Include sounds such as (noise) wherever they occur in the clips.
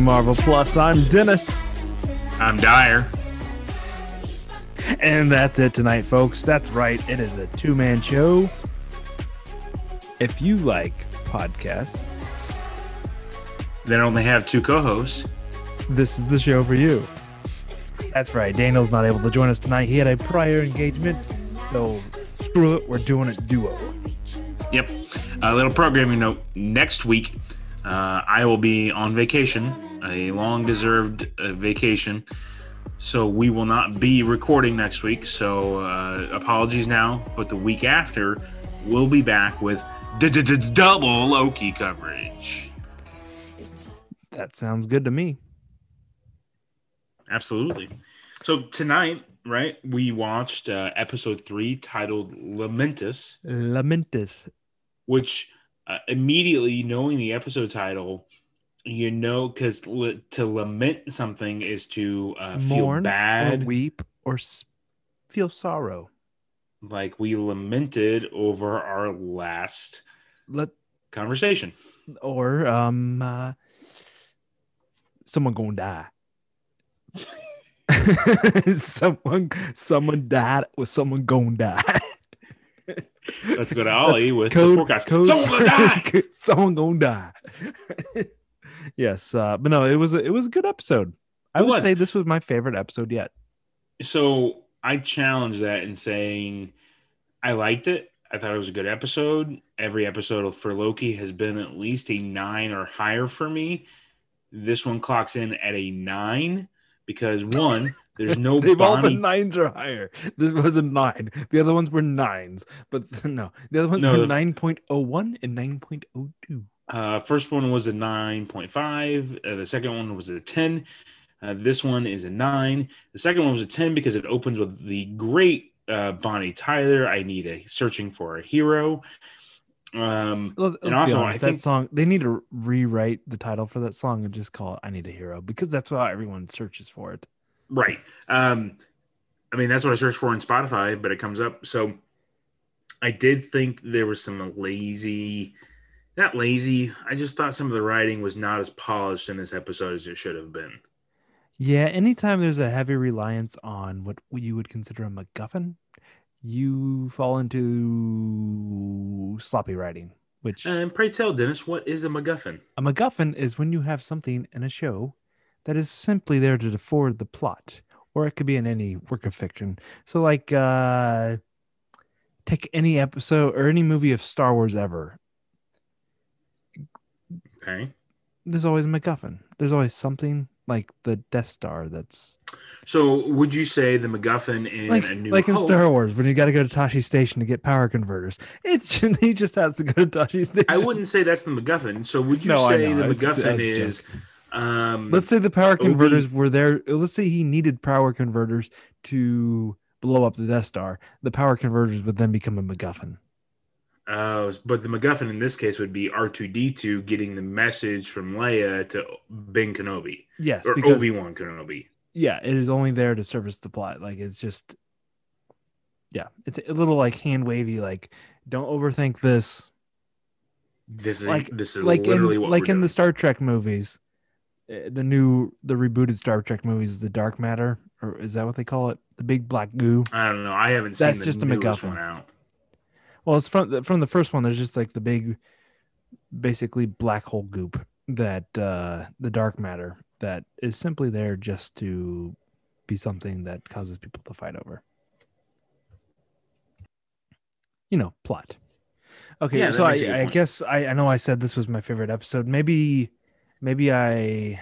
Marvel Plus. I'm Dennis. I'm Dyer. And that's it tonight, folks. That's right. It is a two man show. If you like podcasts, They only have two co-hosts. this is the show for you. That's right. Daniel's not able to join us tonight. He had a prior engagement. So screw it. We're doing it duo. Yep. A little programming note. Next week, uh, I will be on vacation, a long-deserved uh, vacation. So we will not be recording next week. So uh, apologies now, but the week after, we'll be back with double Loki coverage. That sounds good to me. Absolutely. So tonight, right, we watched uh, episode three titled Lamentis. Lamentis. which uh, immediately knowing the episode title, you know, because l- to lament something is to uh, feel bad. or weep or s- feel sorrow. like we lamented over our last Let conversation. or um uh, someone gonna die. (laughs) someone someone died or someone gonna die. Let's go to Ollie with code- the forecast. code Someone gonna die. (laughs) someone gonna die. (laughs) yes, uh, but no, it was a, it was a good episode. I It would was. say this was my favorite episode yet. So I challenge that in saying I liked it. I thought it was a good episode. Every episode for Loki has been at least a nine or higher for me. This one clocks in at a nine because one, there's no (laughs) They've all been nines or higher. This was a nine. The other ones were nines, but (laughs) no, the other ones No, were nine point oh one and nine point oh two. Uh, first one was a 9.5. Uh, the second one was a 10. Uh, this one is a 9. The second one was a 10 because it opens with the great uh, Bonnie Tyler. I need a searching for a hero. Um, Let's, And let's also, I think- that song they need to rewrite the title for that song and just call it "I Need a Hero" because that's how everyone searches for it. Right. Um, I mean, that's what I searched for in Spotify, but it comes up. So I did think there was some lazy, not lazy. I just thought some of the writing was not as polished in this episode as it should have been. Yeah, anytime there's a heavy reliance on what you would consider a MacGuffin, you fall into sloppy writing. Which And pray tell, Dennis, what is a MacGuffin? a MacGuffin is when you have something in a show that is simply there to forward the plot, or it could be in any work of fiction. So, like, uh, take any episode or any movie of Star Wars ever. Okay. There's always a MacGuffin. There's always something like the Death Star that's So would you say the MacGuffin in like a new like in Star Wars when you got to go to Tosche Station to get power converters. It's (laughs) he just has to go to Tosche Station. I wouldn't say that's the MacGuffin. So would you No, say the It's- MacGuffin was is um Let's say the power Obi- converters were there. Let's say he needed power converters to blow up the Death Star. The power converters would then become a MacGuffin. uh, but the MacGuffin in this case would be R2D2 getting the message from Leia to Ben Kenobi Yes, or because Obi-Wan Kenobi. yeah, it is only there to service the plot. Like it's just, yeah, it's a little like hand wavy. Like don't overthink this. This is Like this is like literally in what like in doing. the Star Trek movies, the new the rebooted Star Trek movies, the dark matter, or is that what they call it? The big black goo. I don't know. I haven't seen That's the just a newest MacGuffin. one out. Well, it's from the, from the first one. There's just like the big, basically black hole goop that uh the dark matter that is simply there just to be something that causes people to fight over. You know, plot. Okay, Yeah, so I, makes a good I guess I, I know I said this was my favorite episode. Maybe, maybe I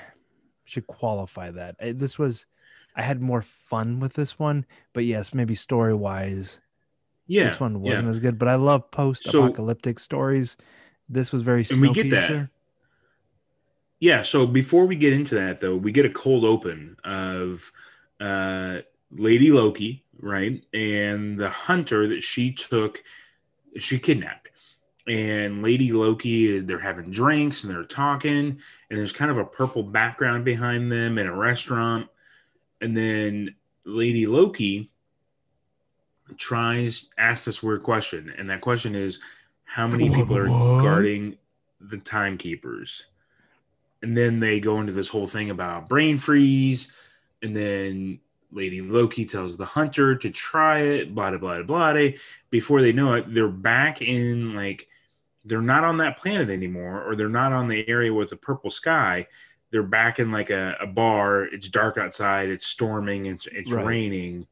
should qualify that. This was, I had more fun with this one, but yes, maybe story wise, Yeah. this one wasn't as good, but I love post-apocalyptic stories. This was very And we get that. Yeah, so before we get into that though, we get a cold open of uh Lady Loki, right? And the hunter that she took she kidnapped. And Lady Loki, they're having drinks and they're talking, and there's kind of a purple background behind them in a restaurant. And then Lady Loki tries asks this weird question, and that question is how many people are guarding the timekeepers? and then they go into this whole thing about brain freeze, and then Lady Loki tells the hunter to try it, blah blah blah blah. Before they know it, they're back in like they're not on that planet anymore, or they're not on the area with the purple sky. They're back in like a, a bar. It's dark outside. It's storming. It's it's Right. raining,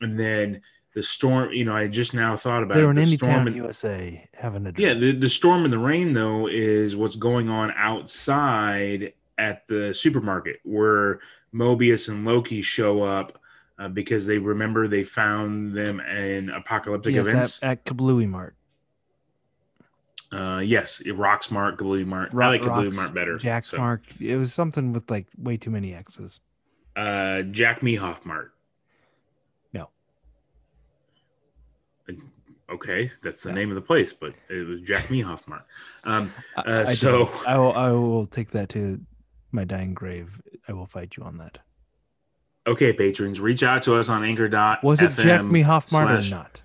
and then the storm. You know, I just now thought about They it. in the any storm and- USA having a yeah, the, the storm and the rain though is what's going on outside at the supermarket where Mobius and Loki show up uh, because they remember they found them in apocalyptic Yes, events. at, at Kablooey Mart. Uh, yes, Rocksmart, Kablooey Mart. I like Kablooey Mart better. Jack so. It was something with like way too many X's. Uh, Jack Mehoff Mart. No. Okay, that's the No. name of the place, but it was Jack Mehoff Mart. Um, (laughs) I- Uh, I so- I will. I will take that to my dying grave. I will fight you on that. okay, patrons, reach out to us on Anchor. Was it Jack Mehoff Mart slash- or not?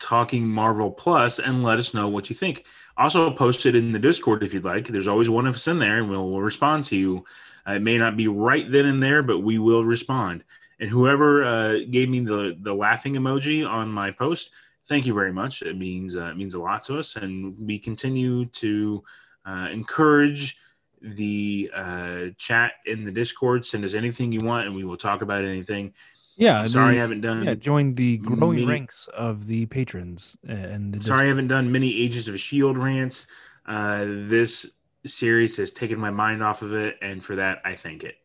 Talking Marvel Plus and let us know what you think. Also, post it in the Discord if you'd like. There's always one of us in there, and we'll, we'll respond to you. Uh, it may not be right then and there, but we will respond. And whoever uh, gave me the the laughing emoji on my post, thank you very much. It means uh, it means a lot to us, and we continue to uh, encourage the uh, chat in the Discord. Send us anything you want, and we will talk about anything. Yeah. Sorry, I haven't done Yeah, join the growing many- ranks of the patrons uh, and the Sorry, I haven't done many Agents of Shield rants. Uh, this series has taken my mind off of it, and for that, I thank it.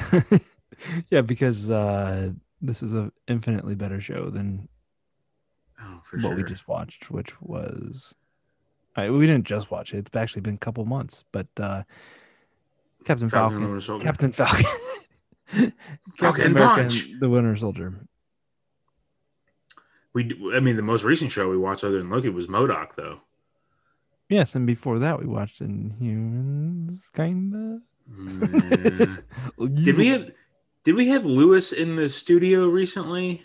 (laughs) Yeah, because uh, this is an infinitely better show than Oh, for what sure. we just watched, which was I, we didn't just watch it. It's actually been a couple months, but uh, Captain Falcon Falcon, Captain Falcon, (laughs) Falcon America Punch! the Winter Soldier. we, d- I mean, the most recent show we watched other than Loki was M.O.D.O.K., though. Yes, and before that, we watched Inhumans, kinda. Mm. (laughs) did we have Did we have Lewis in the studio recently?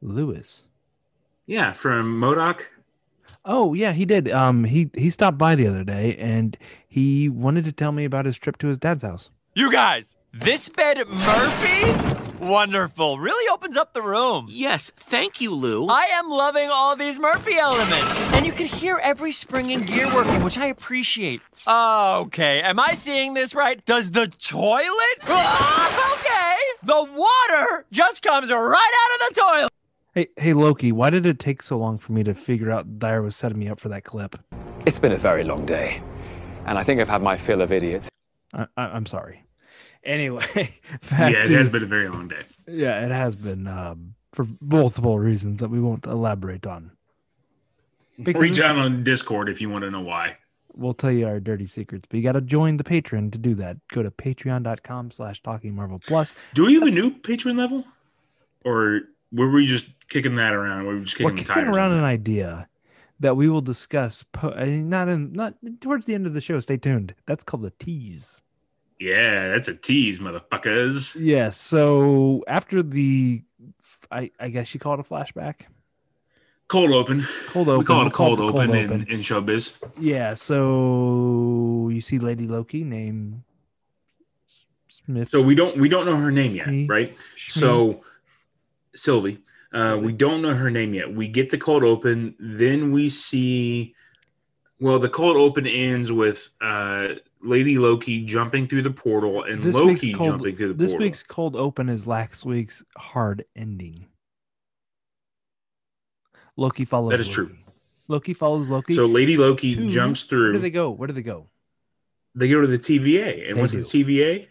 Lewis? Yeah, from Modoc. Oh yeah, he did. Um, he he stopped by the other day, and he wanted to tell me about his trip to his dad's house. You guys, this bed Murphy's? Wonderful. Really opens up the room. Yes, thank you, Lou. I am loving all these Murphy elements. And you can hear every spring and gear working, which I appreciate. Okay, am I seeing this right? Does the toilet? Ah, (laughs) okay. The water just comes right out of the toilet. Hey, hey Loki, why did it take so long for me to figure out Dyer was setting me up for that clip? It's been a very long day, and I think I've had my fill of idiots. I, I, I'm sorry. Anyway, (laughs) Yeah, it to- has been a very long day. Yeah, it has been um, for multiple reasons that we won't elaborate on. Because Reach out on Discord if you want to know why. We'll tell you our dirty secrets, but you got to join the Patreon to do that. Go to patreon.com slash talking Marvel Plus. Do we have a new patron level, or were we just kicking that around? We were we just We're kicking the tires? around an idea that we will discuss. Po- uh, not in not towards the end of the show. Stay tuned. That's called the tease. Yeah, that's a tease, motherfuckers. Yeah. So after the, I I guess you call it a flashback. Cold open. Cold open. We call it a cold, the open. In, in showbiz. Yeah. So you see Lady Loki name Smith. So we don't we don't know her name yet, right? So Sylvie, uh, we don't know her name yet. We get the cold open, then we see. Well, the cold open ends with uh, Lady Loki jumping through the portal and this Loki cold, jumping through the this portal. This week's cold open is last week's hard ending. Loki follows. That is Loki. true. Loki follows Loki. So Lady Loki Two. jumps through. where do They, go? Where do they go? They go to the TVA, and They what's do. the TVA?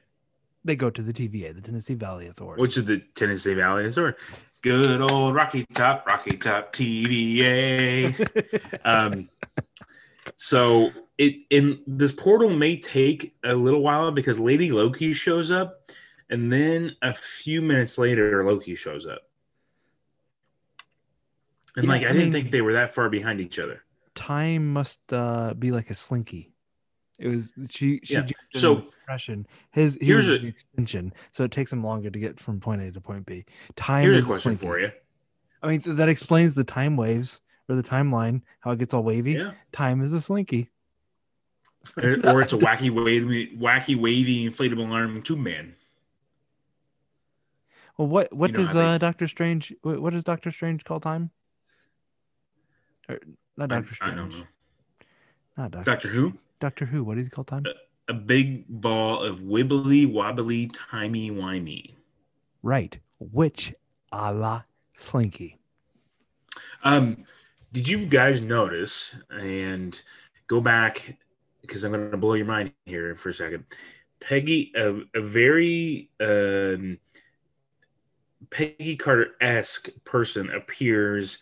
They go to the TVA, the Tennessee Valley Authority. Which is the Tennessee Valley Authority. Good old Rocky Top, Rocky Top TVA. (laughs) um, so it in this portal may take a little while because Lady Loki shows up, and then a few minutes later, Loki shows up. And Yeah, like, I, I didn't mean- think they were that far behind each other. Time must uh, be like a slinky. It was she. She Yeah, so- the depression. His Here's here's a- the extension, so it takes him longer to get from point A to point B. Time. Here's is a question slinky. for you. I mean, that explains the time waves or the timeline, how it gets all wavy. Yeah. Time is a slinky. (laughs) or, it's a wacky wavy, wacky wavy inflatable arm tube man. Well, what what You know does uh, Doctor Strange? What, what does Doctor Strange call time? Or, not Doctor I Strange. don't know. Not Doctor. Doctor Who? Doctor Who. What does he call time? A big ball of wibbly wobbly timey wimey. Right. Which a la Slinky. Um, did you guys notice and go back because I'm going to blow your mind here for a second? Peggy, a, a very um, Peggy Carter esque person appears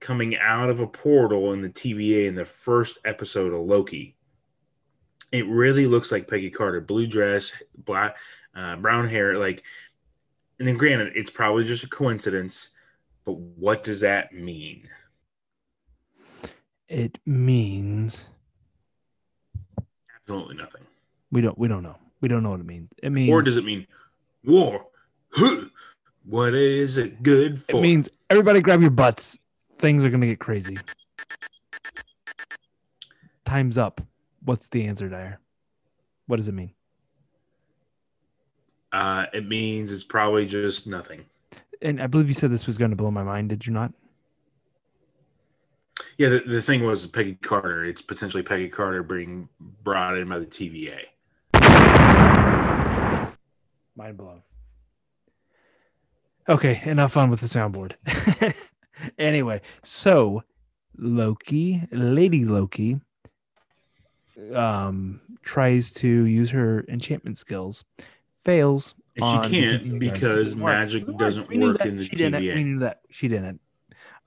coming out of a portal in the TVA in the first episode of Loki. It really looks like Peggy Carter, blue dress, black, uh, brown hair, like. And then, granted, it's probably just a coincidence, but what does that mean? It means Absolutely nothing. we don't we don't know. We don't know what it means. It means Or does it mean war? What is it good for? it means everybody grab your butts. Things are gonna get crazy. Time's up. What's the answer, Dyer? What does it mean? uh, it means it's probably just nothing. And I believe you said this was going to blow my mind. Did you not? Yeah, the, the thing was Peggy Carter. It's potentially Peggy Carter being brought in by the TVA. Mind blown. Okay, enough fun with the soundboard. (laughs) anyway, so Loki, Lady Loki, um, tries to use her enchantment skills, fails, And she can't because magic doesn't work in the she didn't. We TVA. knew that she didn't.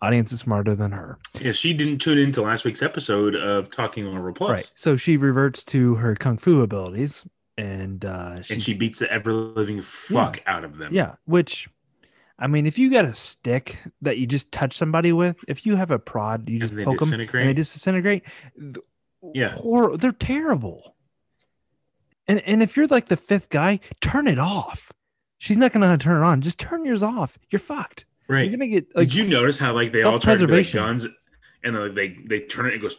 Audience is smarter than her. Yeah, she didn't tune into last week's episode of Talking Marvel Plus. Right. So she reverts to her kung fu abilities, and uh, she, And she beats the ever living fuck out of them. Yeah, which I mean, if you got a stick that you just touch somebody with, if you have a prod, you just poke them and disintegrate? they just disintegrate. Yeah. or they're terrible. And and if you're like the fifth guy, turn it off. She's not gonna know how to turn it on. Just turn yours off. You're fucked. Right. You're gonna get like Did you notice how like they all try to be like guns and then, like, they they turn it and it goes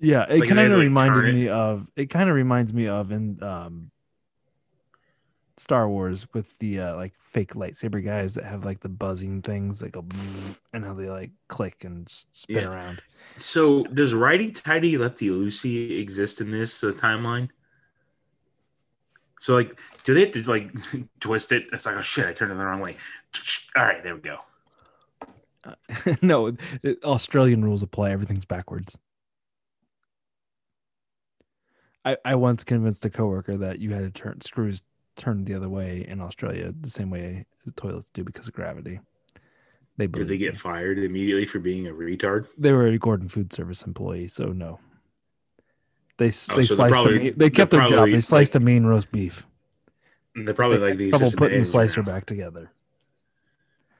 yeah. It like, kind of reminded turn it- me of. It kind of reminds me of in um Star Wars with the uh, like fake lightsaber guys that have like the buzzing things that go (laughs) and how they like click and spin Yeah. around. So does righty tighty lefty loosey exist in this uh, timeline? So like, do they have to like (laughs) twist it? It's like, oh shit, I turned it the wrong way. (tsk) All right, there we go. (laughs) no, it- Australian rules apply. Everything's backwards. I, I once convinced a coworker that you had to turn screws turned the other way in Australia the same way as toilets do because of gravity. They Did they get me. fired immediately for being a retard? They were a Gordon Food Service employee, so no. They Oh, they so sliced probably- a mean, they're kept their job. They sliced like- a mean roast beef. They're probably They like these. the trouble putting the slicer now. back together.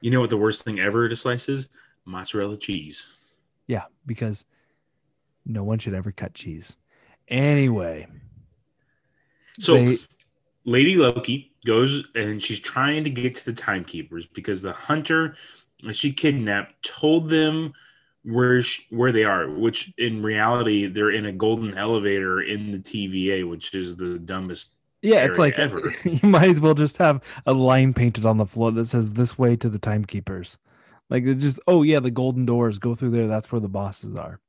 You know what the worst thing ever to slice is? Mozzarella cheese. Yeah, because no one should ever cut cheese. Anyway, So They- Lady Loki goes and she's trying to get to the timekeepers because the hunter she kidnapped told them where where they are, which in reality they're in a golden elevator in the TVA, which is the dumbest. yeah, it's like (laughs) ever. you might as well just have a line painted on the floor that says "This way to the timekeepers." Like it just, oh yeah, the golden doors go through there. That's where the bosses are.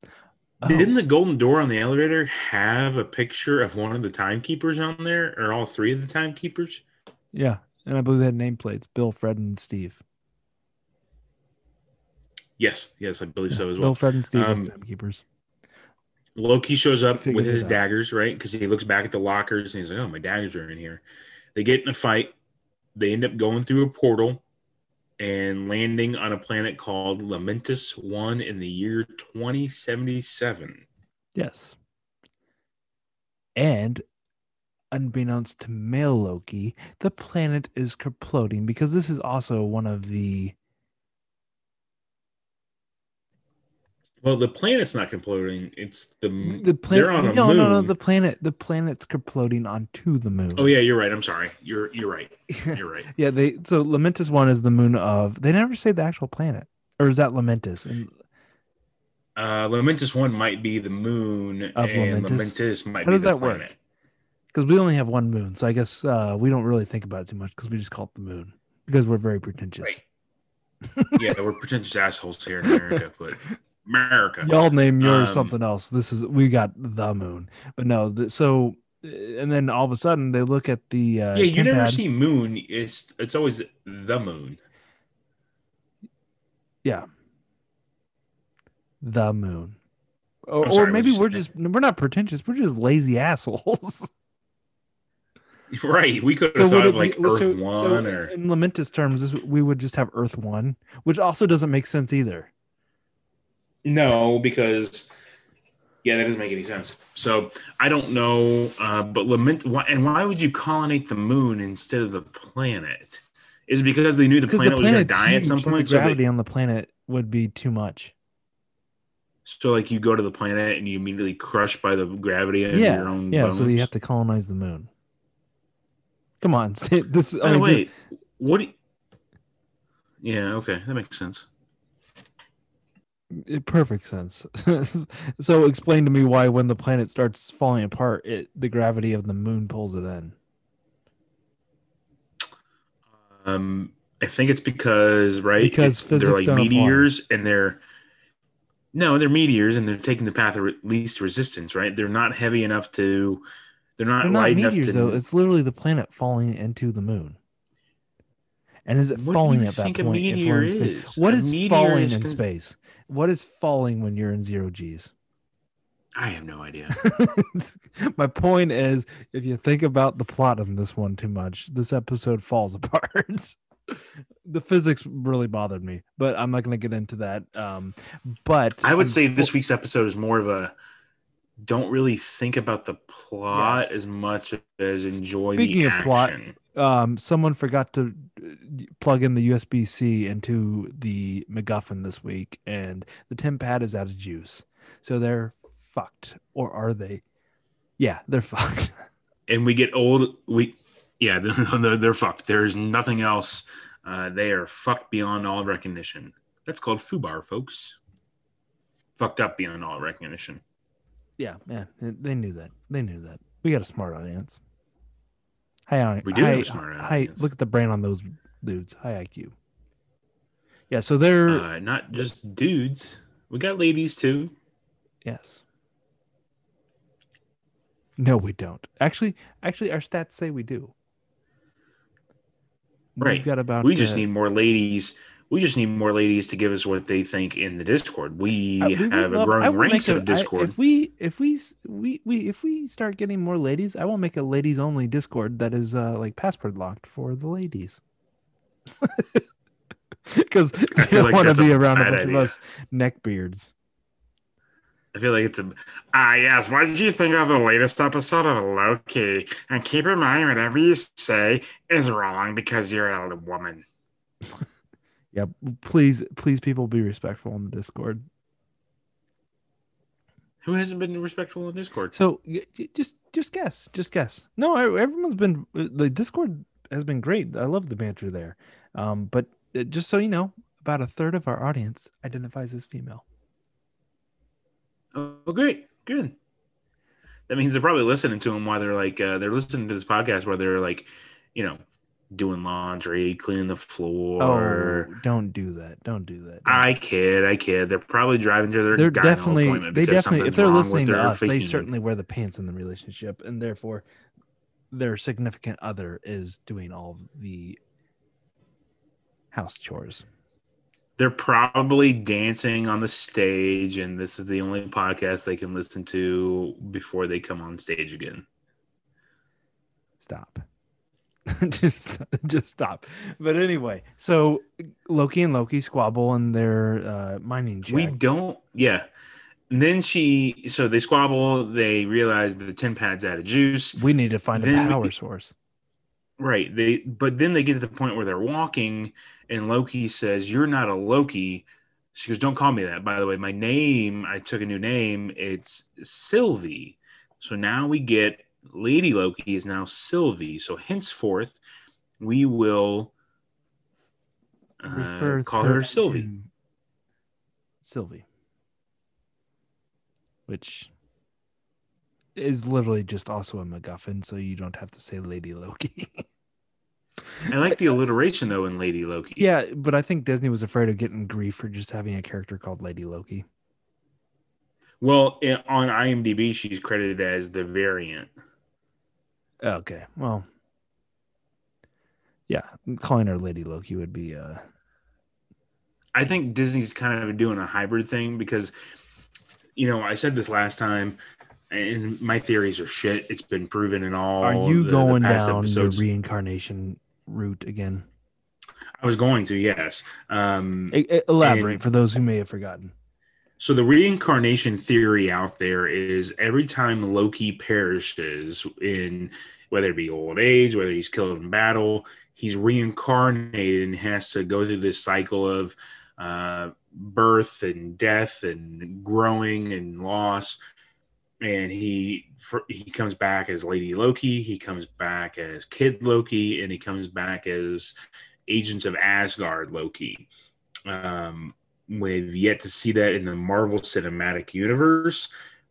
Oh, Didn't the golden door on the elevator have a picture of one of the timekeepers on there, or all three of the timekeepers? yeah, and I believe they had nameplates: Bill, Fred, and Steve. Yes, yes, I believe so as well. Bill. Fred, and Steve Um, timekeepers. Loki shows up with his daggers, right? Because he looks back at the lockers and he's like, "Oh, my daggers are in here." They get in a fight. They end up going through a portal and landing on a planet called Lamentis One in the year 2077. Yes. And unbeknownst to male Loki, the planet is kerploding because this is also one of the Well, the planet's not imploding; it's the the planet. They're on a no, moon. no, no. No. The planet. The planet's kerploding onto the moon. Oh yeah, you're right. I'm sorry. You're you're right. (laughs) You're right. yeah. They so Lamentis one is the moon of. They never say the actual planet, or is that Lamentis? And Uh, Lamentis one might be the moon, Of and Lamentis? Lamentis might How be does the that work? Because we only have one moon, so I guess uh, we don't really think about it too much because we just call it the moon because we're very pretentious. Right. yeah, we're pretentious assholes here in America, but (laughs) America. Y'all name yours Um, something else. This is we got the moon, but no. th- so, and then all of a sudden they look at the uh, yeah, you never Tempad. see moon. It's it's always the moon. Yeah. The moon. Or, I'm or sorry, what'd maybe we're just we're not pretentious. We're just lazy assholes. (laughs) Right. We could have would thought of like be- Earth so- One so or in Lamentis terms, we would just have Earth One, which also doesn't make sense either. No, because yeah, that doesn't make any sense. So I don't know, uh, but lament. Why, and why would you colonate the moon instead of the planet? Is it because they knew the planet the was going to die at some point? the So, they- gravity on the planet would be too much. so like you go to the planet and you immediately crushed by the gravity of yeah, your own yeah. bones. So you have to colonize the moon. Come on, (laughs) this. I mean, way, what? You... Yeah, okay, that makes sense. It- perfect sense. (laughs) so explain to me why when the planet starts falling apart, it the gravity of the moon pulls it in. Um, I think it's because right Because it's- they're like don't apply. meteors and they're no, they're meteors and they're taking the path of re- least resistance. Right, they're not heavy enough to. They're not They're not light meteors enough to. though. It's literally the planet falling into the moon. And is it What falling at that point? meteor is? What is meteor falling is in con- space? What is falling when you're in zero G's? I have no idea. (laughs) My point is, if you think about the plot of this one too much, this episode falls (laughs) apart. the physics really bothered me, but I'm not going to get into that. Um, but I would I'm say this week's episode is more of a don't really think about the plot Yes. as much as enjoy Speaking the of plot, action. Um, someone forgot to uh, plug in the USB C into the MacGuffin this week, and the TemPad is out of juice. So they're fucked, or are they? Yeah, they're (laughs) fucked. and we get old. We yeah, (laughs) they're, they're, fucked. There's nothing else. Uh, they are fucked beyond all recognition. That's called FUBAR, folks. Fucked up beyond all recognition. yeah, man, they they knew that. They knew that. We got a smart audience. Hi, We do have a smart. Look at the brain on those dudes. High IQ. Yeah, so they're Uh, not just dudes. We got ladies too. yes. No, we don't. Actually, actually, our stats say we do. We've Right. got about. We just uh, need more ladies. We just need more ladies to give us what they think in the Discord. We Uh, we have a love- I growing ranks make of a- I- Discord. if we if we we we if we start getting more ladies, I will make a ladies only Discord that is uh like password locked for the ladies. (laughs) Because I feel like don't want to a be around a bunch idea. of us neckbeards. I feel like it's a ah yes. What did you think of the latest episode of Loki? And keep in mind, whatever you say is wrong because you're a woman. (laughs) Yeah, please, please, people, be respectful in the Discord. Who hasn't been respectful in Discord? So just just guess, just guess. No, everyone's been the Discord has been great. I love the banter there. Um, but uh, just so you know, about a third of our audience identifies as female. Oh, great, good. That means they're probably listening to them while they're like uh, they're listening to this podcast while they're like, you know, doing laundry, cleaning the oh, floor. Oh, don't do that. Don't do that. I kid, I kid. They're probably driving to their they're definitely appointment they definitely if they're listening to us, they certainly wear the pants in the relationship, and therefore their significant other is doing all the house chores. They're probably dancing on the stage, and this is the only podcast they can listen to before they come on stage again. Stop. (laughs) just just stop. But anyway, so Loki and Loki squabble in their uh, mining check. We don't, yeah. And then she, so they squabble. They realize the TemPad's out of juice. we need to find a Then we- power source. Right. They, but then they get to the point where they're walking, and Loki says, "You're not a Loki." She goes, "Don't call me that." By the way, my name, I took a new name. It's Sylvie. So now we get Lady Loki is now Sylvie. So henceforth, we will uh, call her Sylvie. Sylvie. which is literally just also a MacGuffin, so you don't have to say Lady Loki. I like the alliteration though in Lady Loki. yeah, but I think Disney was afraid of getting grief for just having a character called Lady Loki. Well, on IMDb, she's credited as the variant. Okay, well, yeah, calling her Lady Loki would be uh I think Disney's kind of doing a hybrid thing because, you know, I said this last time, and my theories are shit. It's been proven in all. Are you the- the going past down episodes. the reincarnation route again? I was going to, yes. Um, e- elaborate And- for those who may have forgotten. So the reincarnation theory out there is every time Loki perishes in whether it be old age, whether he's killed in battle, he's reincarnated and has to go through this cycle of uh, birth and death and growing and loss. And he for, he comes back as Lady Loki, he comes back as Kid Loki, and he comes back as Agents of Asgard Loki. Um, We've yet to see that in the Marvel Cinematic Universe,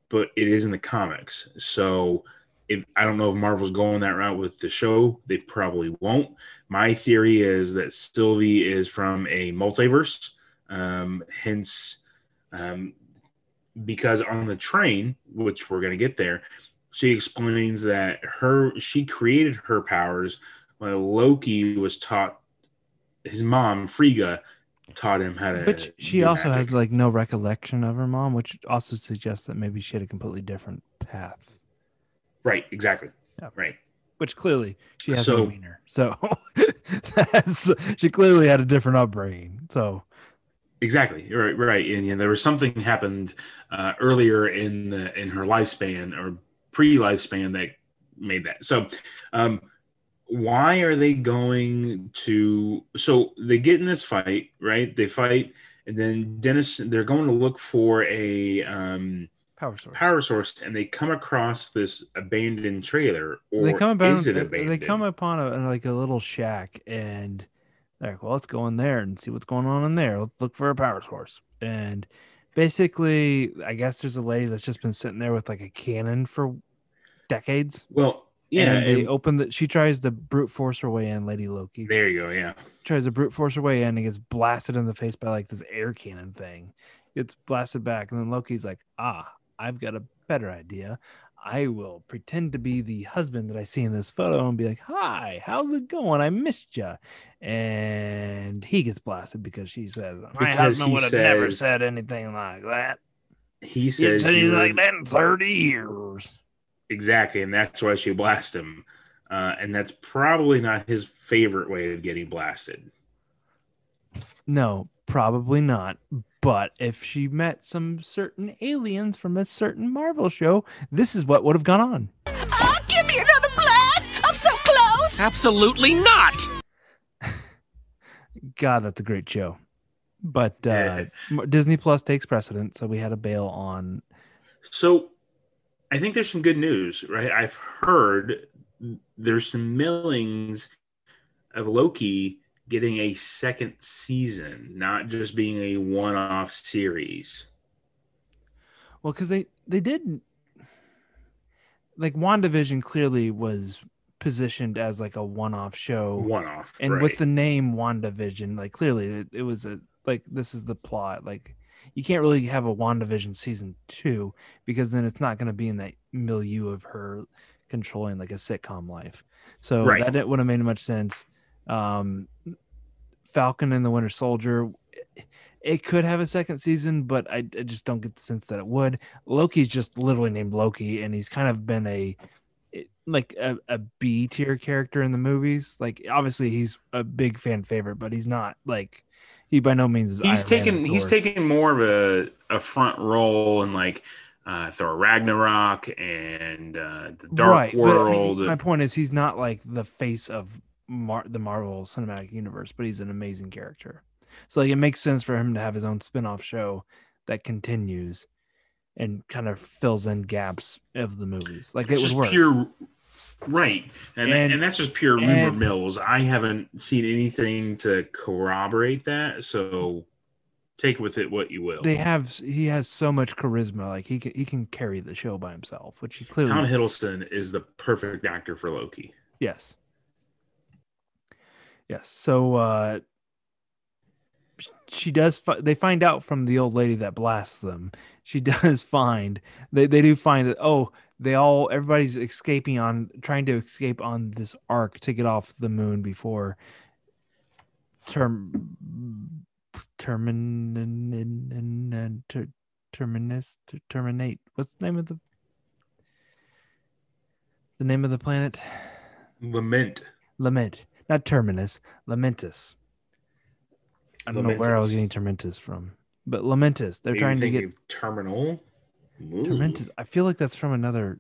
but it is in the comics. So if I don't know if Marvel's going that route with the show, they probably won't. My theory is that Sylvie is from a multiverse, um, hence, um, because on the train, which we're going to get there, she explains that her she created her powers while Loki was taught his mom Frigga taught him how to. Which she also has like no recollection of her mom, which also suggests that maybe she had a completely different path. right, exactly, Yeah. right. Which clearly she has So- no wiener. So (laughs) that's, she clearly had a different upbringing. So Exactly. Right. Right. And, know, there was something happened uh, earlier in the in her lifespan or pre lifespan that made that. So, um, why are they going to? So they get in this fight, right? They fight, and then Dennis. They're going to look for a um, power source. power source, and they come across this abandoned trailer. Or they come upon is it abandoned? they come upon a like a little shack and they're like, well, let's go in there and see what's going on in there. Let's look for a power source. And basically, I guess there's a lady that's just been sitting there with like a cannon for decades. Well, yeah. and they and- open the. She tries to brute force her way in, Lady Loki. there you go. Yeah. tries to brute force her way in and gets blasted in the face by like this air cannon thing. Gets blasted back, and then Loki's like, "Ah, I've got a better idea. I will pretend to be the husband that I see in this photo and be like, "Hi, how's it going? I missed you." And he gets blasted because she says, "My Because husband would have never said anything like that. He says said you like that in thirty years." Exactly, and that's why she blasted him. Uh, and that's probably not his favorite way of getting blasted. No, probably not. But if she met some certain aliens from a certain Marvel show, this is what would have gone on. Oh, give me another blast! I'm so close! Absolutely not! (laughs) God, that's a great show. But uh, Yeah. Disney Plus takes precedent, so we had a bail on. So I think there's some good news, right? I've heard there's some millings of Loki getting a second season, not just being a one off series. Well, because they they did like WandaVision clearly was positioned as like a one-off show, One off. and right. with the name WandaVision, like clearly it, it was a like this is the plot. Like you can't really have a WandaVision season two because then it's not going to be in that milieu of her controlling like a sitcom life. So Right. that it would have made much sense. Um, Falcon and the Winter Soldier, it, it could have a second season, but I, I just don't get the sense that it would. Loki's just literally named Loki, and he's kind of been a like a, a B tier character in the movies. Like obviously he's a big fan favorite, but he's not like he by no means is. he's Iron taken he's taken more of a, a front role in like uh, Thor Ragnarok and uh, the Dark Right, but World. he- my point is he's not like the face of Mar- the Marvel Cinematic Universe, but he's an amazing character. So like it makes sense for him to have his own spin-off show that continues and kind of fills in gaps of the movies. Like it's it was pure right. And, And- and that's just pure rumor and- mills. I haven't seen anything to corroborate that so Take with it what you will. they have he has so much charisma like he can he can carry the show by himself which he clearly Tom Hiddleston is the perfect actor for Loki. yes. Yes so uh she does fi- they find out from the old lady that blasts them. She (laughs) does find they, they do find that oh they all everybody's escaping on trying to escape on this arc to get off the moon before term termin ter, terminus ter, terminate. What's the name of the the name of the planet? Lament. lament. Not terminus. Lamentis. I don't know where i was getting termentus from. But Lamentis. They're Maybe trying to get terminal. Ooh. i feel like that's from another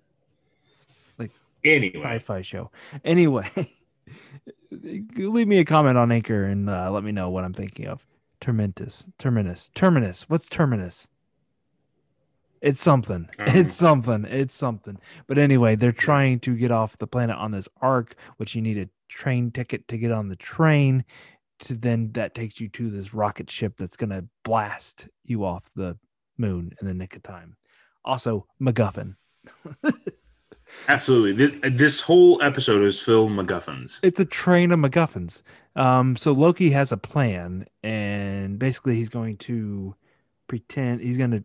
like Anyway, sci-fi show. Anyway (laughs) leave me a comment on anchor and uh, let me know what i'm thinking of. Termentus terminus terminus. What's terminus? It's something. (laughs) It's something. It's something. But anyway they're trying to get off the planet on this arc which you need a train ticket to get on the train to then that takes you to this rocket ship that's going to blast you off the moon in the nick of time also macguffin absolutely. This this whole episode is filled with MacGuffins. it's a train of MacGuffins. Um, so Loki has a plan, and basically he's going to pretend he's going to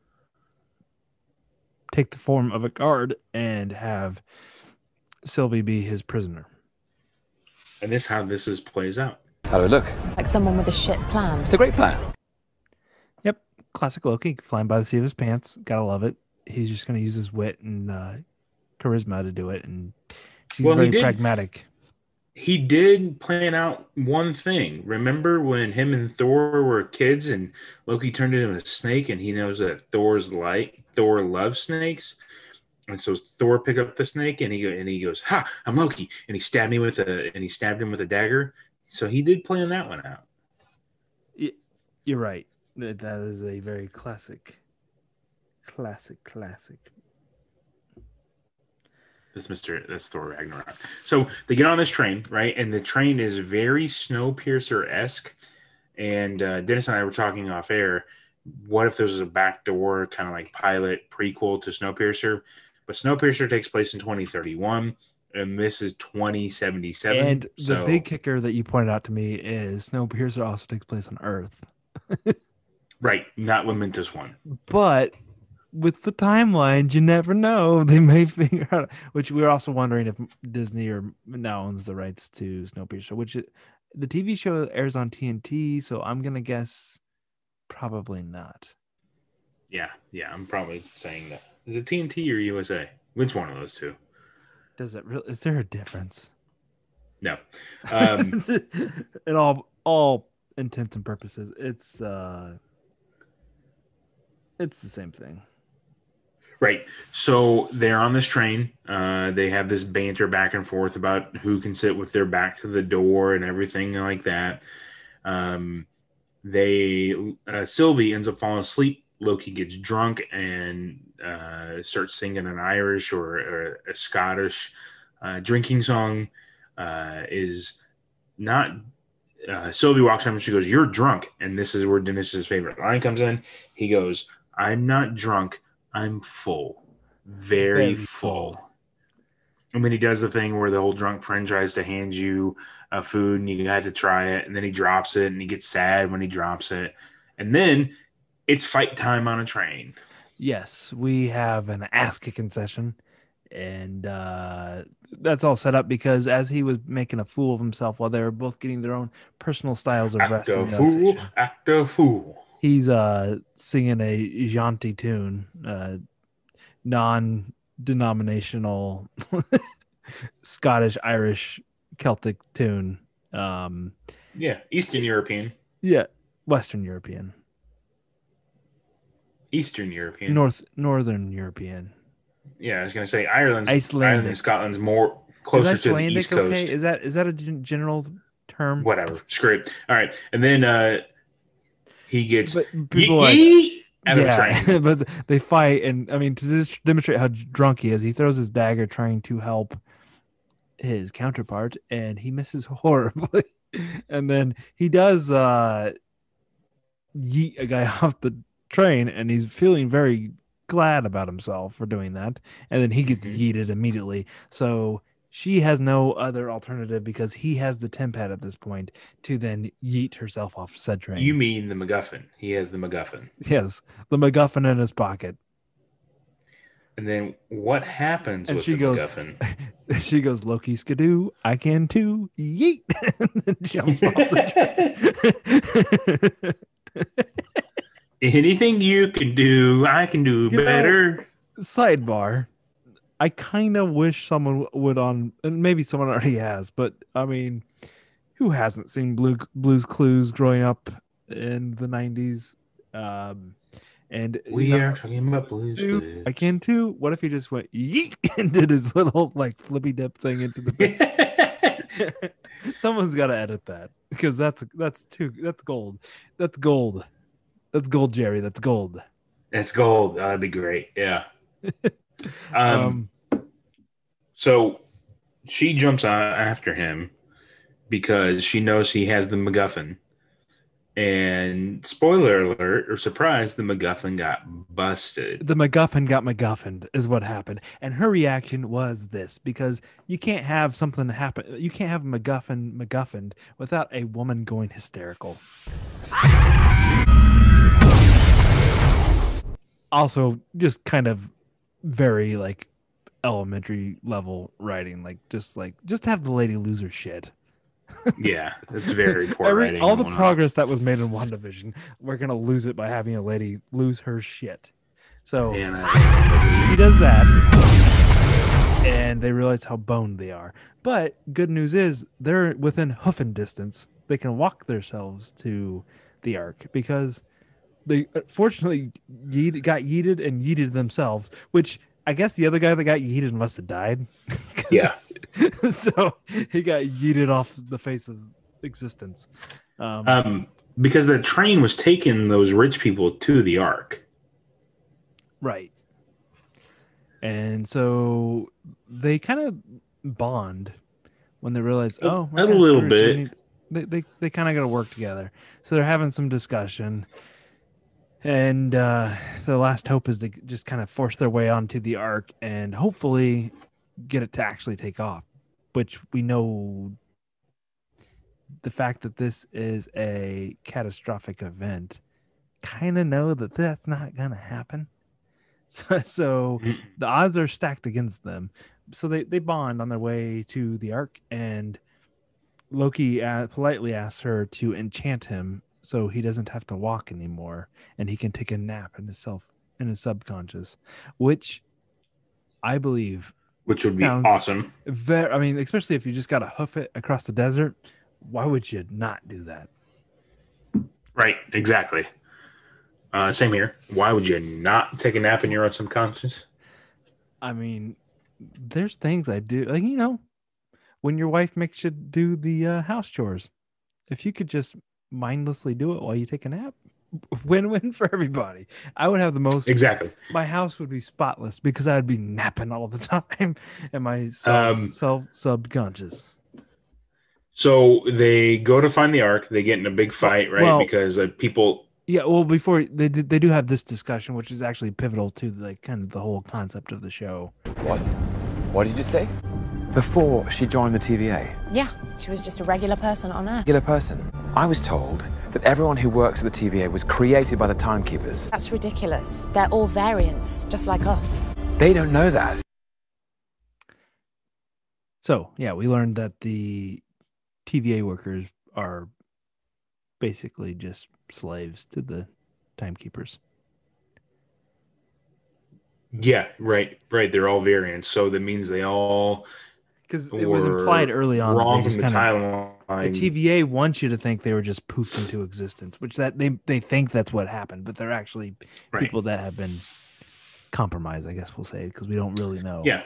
take the form of a guard and have Sylvie be his prisoner. And this how this is plays out. How do I look? Like someone with a shit plan. It's a great plan. Yep, classic Loki, flying by the seat of his pants. Gotta love it. He's just going to use his wit and uh, charisma to do it, and she's Well, he very did- pragmatic. He did plan out one thing. Remember when him and Thor were kids and Loki turned into a snake and he knows that Thor's like Thor loves snakes. And so Thor picked up the snake and he and he goes, "Ha! I'm Loki!" And he stabbed me with a and he stabbed him with a dagger. So he did plan that one out. You're right. That is a very classic, classic, classic. That's Mr. That's Thor Ragnarok. So they get on this train, right? And the train is very Snowpiercer esque. And uh, Dennis and I were talking off air. What if there was a backdoor kind of like pilot prequel to Snowpiercer? But Snowpiercer takes place in 2031, and this is 2077. And the big kicker that you pointed out to me is Snowpiercer also takes place on Earth. (laughs) right, not Lamentis one. But with the timeline, you never know. (laughs) They may figure out. Which we are also wondering if Disney or now owns the rights to Snowpiercer, which it, the TV show airs on TNT. So I'm gonna guess probably not. Yeah, yeah, I'm probably saying that. Is it TNT or USA? Which one of those two? Does it really? Is there a difference? No. (laughs) Um, in all all intents and purposes, it's uh, it's the same thing. Right. So they're on this train. Uh, they have this banter back and forth about who can sit with their back to the door and everything like that. Um, they uh, Sylvie ends up falling asleep. Loki gets drunk and uh, starts singing an Irish or, or a Scottish uh, drinking song. Uh, is not uh, Sylvie walks up and she goes, "You're drunk," and this is where Dennis's favorite line comes in. He goes, "I'm not drunk. I'm full, very, Very full. full. And then he does the thing where the old drunk friend tries to hand you a food and you have to try it, and then he drops it and he gets sad when he drops it, and then it's fight time on a train. Yes, we have an ass kicking session, and uh, that's all set up because as he was making a fool of himself while they were both getting their own personal styles of Act a wrestling, fool, relaxation, act a fool. He's uh singing a jaunty tune, uh, non-denominational (laughs) Scottish, Irish, Celtic tune. Um, Yeah, Eastern European, yeah, Western European, Eastern European. North Northern European. Yeah, I was gonna say Ireland's Icelandic. Ireland and Scotland's more closer is to the East Coast. okay? Is that is that a gen- general term? Whatever. Screw it. All right. And then uh he gets But people like, yeet out of train. yeah, (laughs) but they fight, and I mean to just demonstrate how drunk he is, he throws his dagger trying to help his counterpart, and he misses (laughs) horribly. and then he does uh yeet a guy (laughs) off the train, and he's feeling very glad about himself for doing that, and then he gets Mhm. yeeted immediately. So she has no other alternative because he has the TemPad at this point to then yeet herself off said train. You mean the MacGuffin? He has the MacGuffin. (laughs) yes, the MacGuffin in his pocket. And then what happens And with she the goes- MacGuffin? (laughs) she goes, Loki skidoo, I can too, yeet, (laughs) and then jumps off the train. Anything you can do, I can do You know- better. Sidebar. I kind of wish someone would on, and maybe someone (laughs) already has, but I mean, who hasn't seen Blue, Blues Clues growing up in the 90s? Um, and you we know, are talking about blues. too, Clues. I can too. What if he just went yeet (laughs) and did his little like flippy dip thing into the (laughs) Someone's got to edit that because that's that's too that's gold. That's gold. That's gold, Jerry. That's gold. That's gold. That'd be great. Yeah. um, Um, So she jumps after him because she knows he has the MacGuffin. And spoiler alert or surprise, the MacGuffin got busted. the MacGuffin got MacGuffined is what happened, and her reaction was this because you can't have something happen. You can't have MacGuffin MacGuffined without a woman going hysterical. Also, just kind of very like elementary level writing, like just like just have the lady lose her shit. Yeah, it's (laughs) very poor Every, writing. all the progress that was made in (laughs) WandaVision, we're gonna lose it by having a lady lose her shit. So uh, he does that, and they realize how boned they are. But good news is they're within hoofing distance. They can walk themselves to the ark because they uh, fortunately yeet, got yeeted and yeeted themselves. Which I guess the other guy that got yeeted must have died. (laughs) yeah. so he got yeeted off the face of existence. Um, Um, because the train was taking those rich people to the Ark. Right. And so they kind of bond when they realize, oh, a little screwed, so we bit. need- they they, they kind of got to work together. So they're having some discussion. And uh, the last hope is to just kind of force their way onto the ark and hopefully get it to actually take off, which we know the fact that this is a catastrophic event kind of know that that's not going to happen. (laughs) So, so Mm. the odds are stacked against them. So they, they bond on their way to the ark, and Loki uh, politely asks her to enchant him so he doesn't have to walk anymore and he can take a nap in his self in his subconscious, which I believe Which would be awesome. very. I mean, especially if you just got to hoof it across the desert, why would you not do that? Right, exactly. Uh, same here. Why would you not take a nap in your own subconscious? I mean, there's things I do, like you know, when your wife makes you do the uh, house chores, if you could just mindlessly do it while you take a nap, (laughs) win-win for everybody. I would have the most. Exactly. My house would be spotless because I'd be napping all the (laughs) time, and my self, Um, self subconscious. So they go to find the Ark. They get in a big fight, right? Well- because uh, people. Yeah, well, before they they do have this discussion, which is actually pivotal to like kind of the whole concept of the show. What? What did you say? Before she joined the TVA, Yeah, she was just a regular person on Earth. regular person, I was told that everyone who works at the TVA was created by the Timekeepers. That's ridiculous. They're all variants, just like us. They don't know that. So yeah, we learned that the TVA workers are basically just slaves to the timekeepers. Yeah, right, right. They're all variants, so that means they all Because it was implied early on wrong from the timeline. the TVA wants you to think they were just poofed into existence, which that they they think that's what happened, but they're actually Right. people that have been compromised. I guess we'll say because we don't really know. Yeah.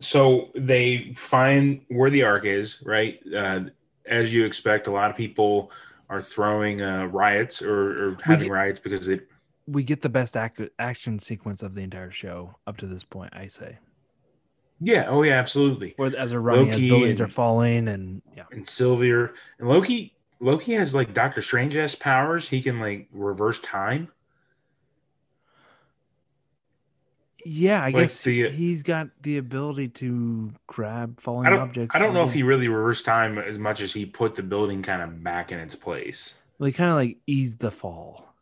So they find where the ark is, right? Uh, as you expect, a lot of people are throwing uh, riots or, or having get- riots because it. we get the best ac- action sequence of the entire show up to this point. I say, Yeah. Oh, yeah. Absolutely. where as they're running, as Loki buildings are falling, and yeah, And Sylvia and Loki. Loki has like Doctor Strange has powers. He can like reverse time. Yeah, I Like guess the- uh, he's got the ability to grab falling I objects. I don't know if he really reversed time as much as he put the building kind of back in its place. Well, he kind of like eased the fall.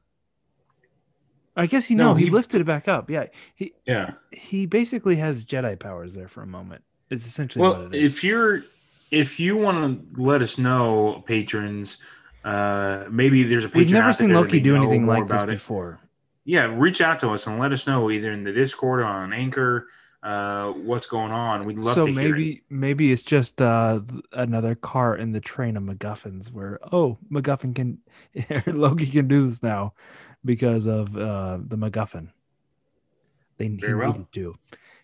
I guess he No, no, he, he- lifted it back up. Yeah, he Yeah. he basically has Jedi powers there for a moment. It's essentially Well, what it is. if you're if you want to let us know, patrons, uh, maybe there's a patron We've never seen Loki do anything like this about it. before. Yeah, reach out to us and let us know either in the Discord or on Anchor uh, what's going on. We'd love so to hear it. maybe maybe it's just uh another car in the train of MacGuffins where oh MacGuffin can (laughs) Loki can do this now because of uh the MacGuffin. They he well. needed to.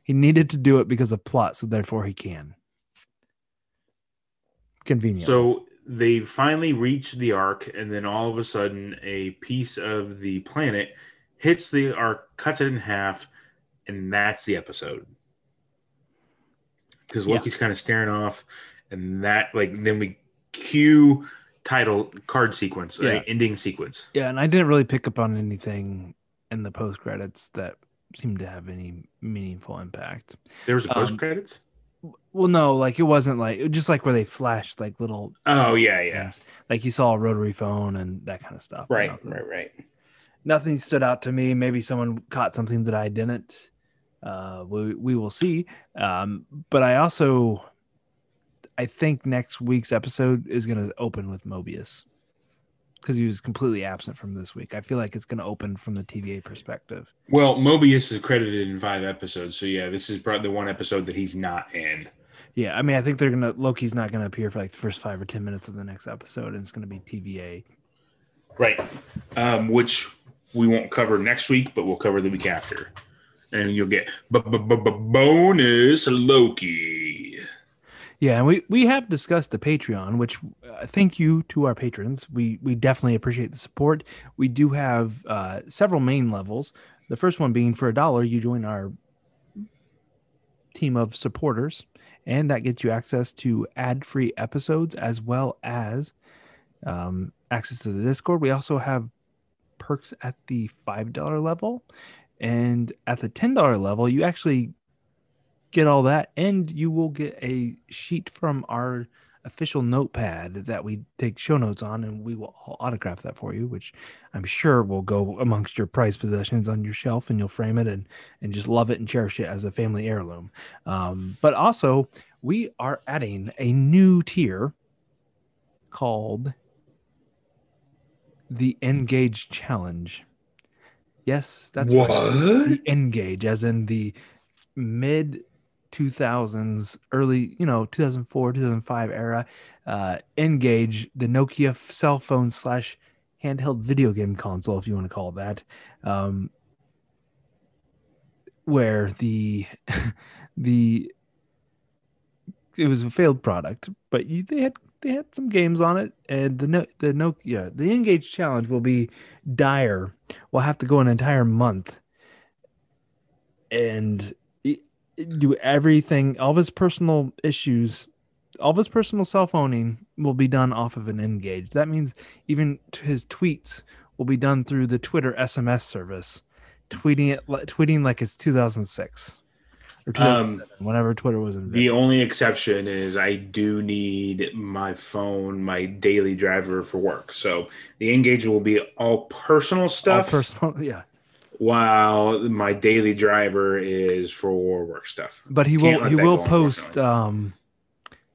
He needed to do it because of plot, so therefore he can. Convenient. So they finally reach the ark, and then all of a sudden, a piece of the planet hits the ark, cuts it in half, and that's the episode. Because Yeah. Loki's kind of staring off, and that like then we cue title card sequence, Yeah. ending sequence. Yeah, and I didn't really pick up on anything in the post credits that seemed to have any meaningful impact. There was a Um, post credits. Well, no, like it wasn't like it just like where they flashed like little. Oh yeah, yeah. things. Like you saw a rotary phone and that kind of stuff. Right, Nothing, right, right. nothing stood out to me. Maybe someone caught something that I didn't. Uh, we we will see. Um, but I also, I think next week's episode is going to open with Mobius because he was completely absent from this week. I feel like it's going to open from the TVA perspective. Well, Mobius is credited in five episodes, so yeah, this is probably the one episode that he's not in. Yeah, I mean, I think they're gonna Loki's not gonna appear for like the first five or ten minutes of the next episode, and it's gonna be TVA. Right. Um, which we won't cover next week, but we'll cover the week after. And you'll get b- b- b- b- bonus Loki. Yeah, and we we have discussed the Patreon, which uh, thank you to our patrons. We we definitely appreciate the support. We do have uh, several main levels. The first one being for a dollar, you join our team of supporters, and that gets you access to ad-free episodes as well as um, access to the Discord. We also have perks at the five dollar level, and at the ten dollar level, you actually get all that, and you will get a sheet from our official notepad that we take show notes on, and we will autograph that for you, which I'm sure will go amongst your prized possessions on your shelf, and you'll frame it and and just love it and cherish it as a family heirloom. Um, but also, we are adding a new tier called the N-Gage Challenge. Yes, that's right. The N-Gage, as in the mid 2000s, early, you know, 2004, 2005 era. Uh, N-Gage, the Nokia cell phone slash handheld video game console, if you want to call it that. Um, where the (laughs) the it was a failed product, but you, they had they had some games on it, and the no the Nokia the N-Gage challenge will be dire. We'll have to go an entire month and do everything. All of his personal issues, all of his personal cell phoning will be done off of an N-Gage. That means even his tweets will be done through the Twitter SMS service, tweeting it tweeting like it's 2006 or 2007, um, whenever Twitter was invented. The only exception is I do need my phone, my daily driver for work. So the N-Gage will be all personal stuff. all personal, (laughs) yeah. While my daily driver is for war work stuff. but he Can't will he will post um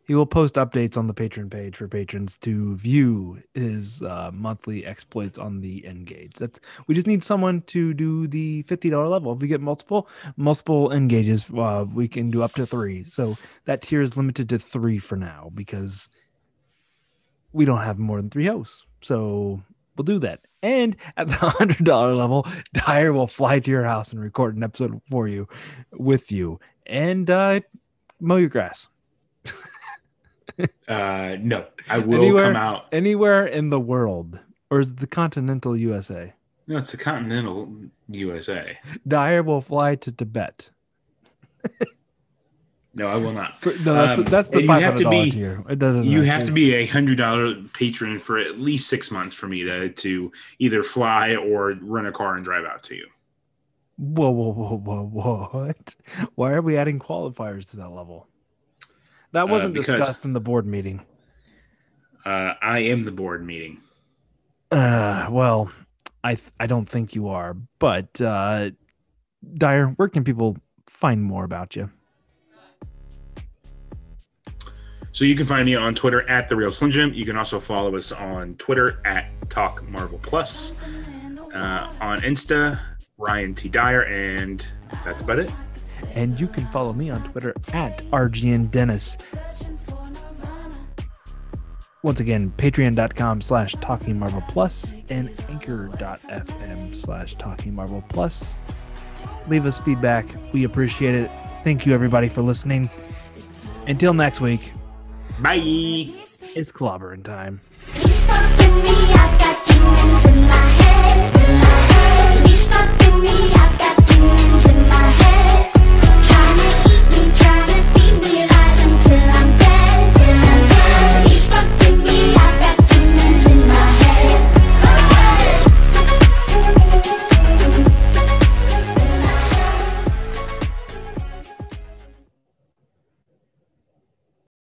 he will post updates on the Patreon page for patrons to view his uh, monthly exploits on the N-Gage. That's we just need someone to do the $50 level. If we get multiple multiple N-Gages uh, we can do up to three. So that tier is limited to three for now because we don't have more than three hosts. So we'll do that and at the (laughs) $100 level dyer will fly to your house and record an episode for you with you and uh, mow your grass (laughs) Uh, no, I will Anywhere- come out. anywhere in the world, or is it the continental USA? No, it's the continental USA. Dyer will fly to Tibet. (laughs) No, I will not. No, that's Um, the, that's the have to be- tier. It doesn't. You have to be a hundred dollar patron for at least six months for me to to either fly or rent a car and drive out to you. Whoa, whoa, whoa, whoa, whoa! What? Why are we adding qualifiers to that level? That Uh, wasn't because- discussed in the board meeting. Uh, I am the board meeting. Uh, well, I th- I don't think you are, but uh, Dyer, where can people find more about you? So you can find me on Twitter at the Real Slim Jim. You can also follow us on Twitter at Talk Marvel Plus. Uh, on Insta, Ryan T Dyer, and that's about it. And you can follow me on Twitter at RGN Dennis. Once again, patreon.com slash talking marvel plus and anchor.fm slash talking marvel plus. Leave us feedback. We appreciate it. Thank you, everybody, for listening. Until next week, Bye. It's clobbering time. Me, I've got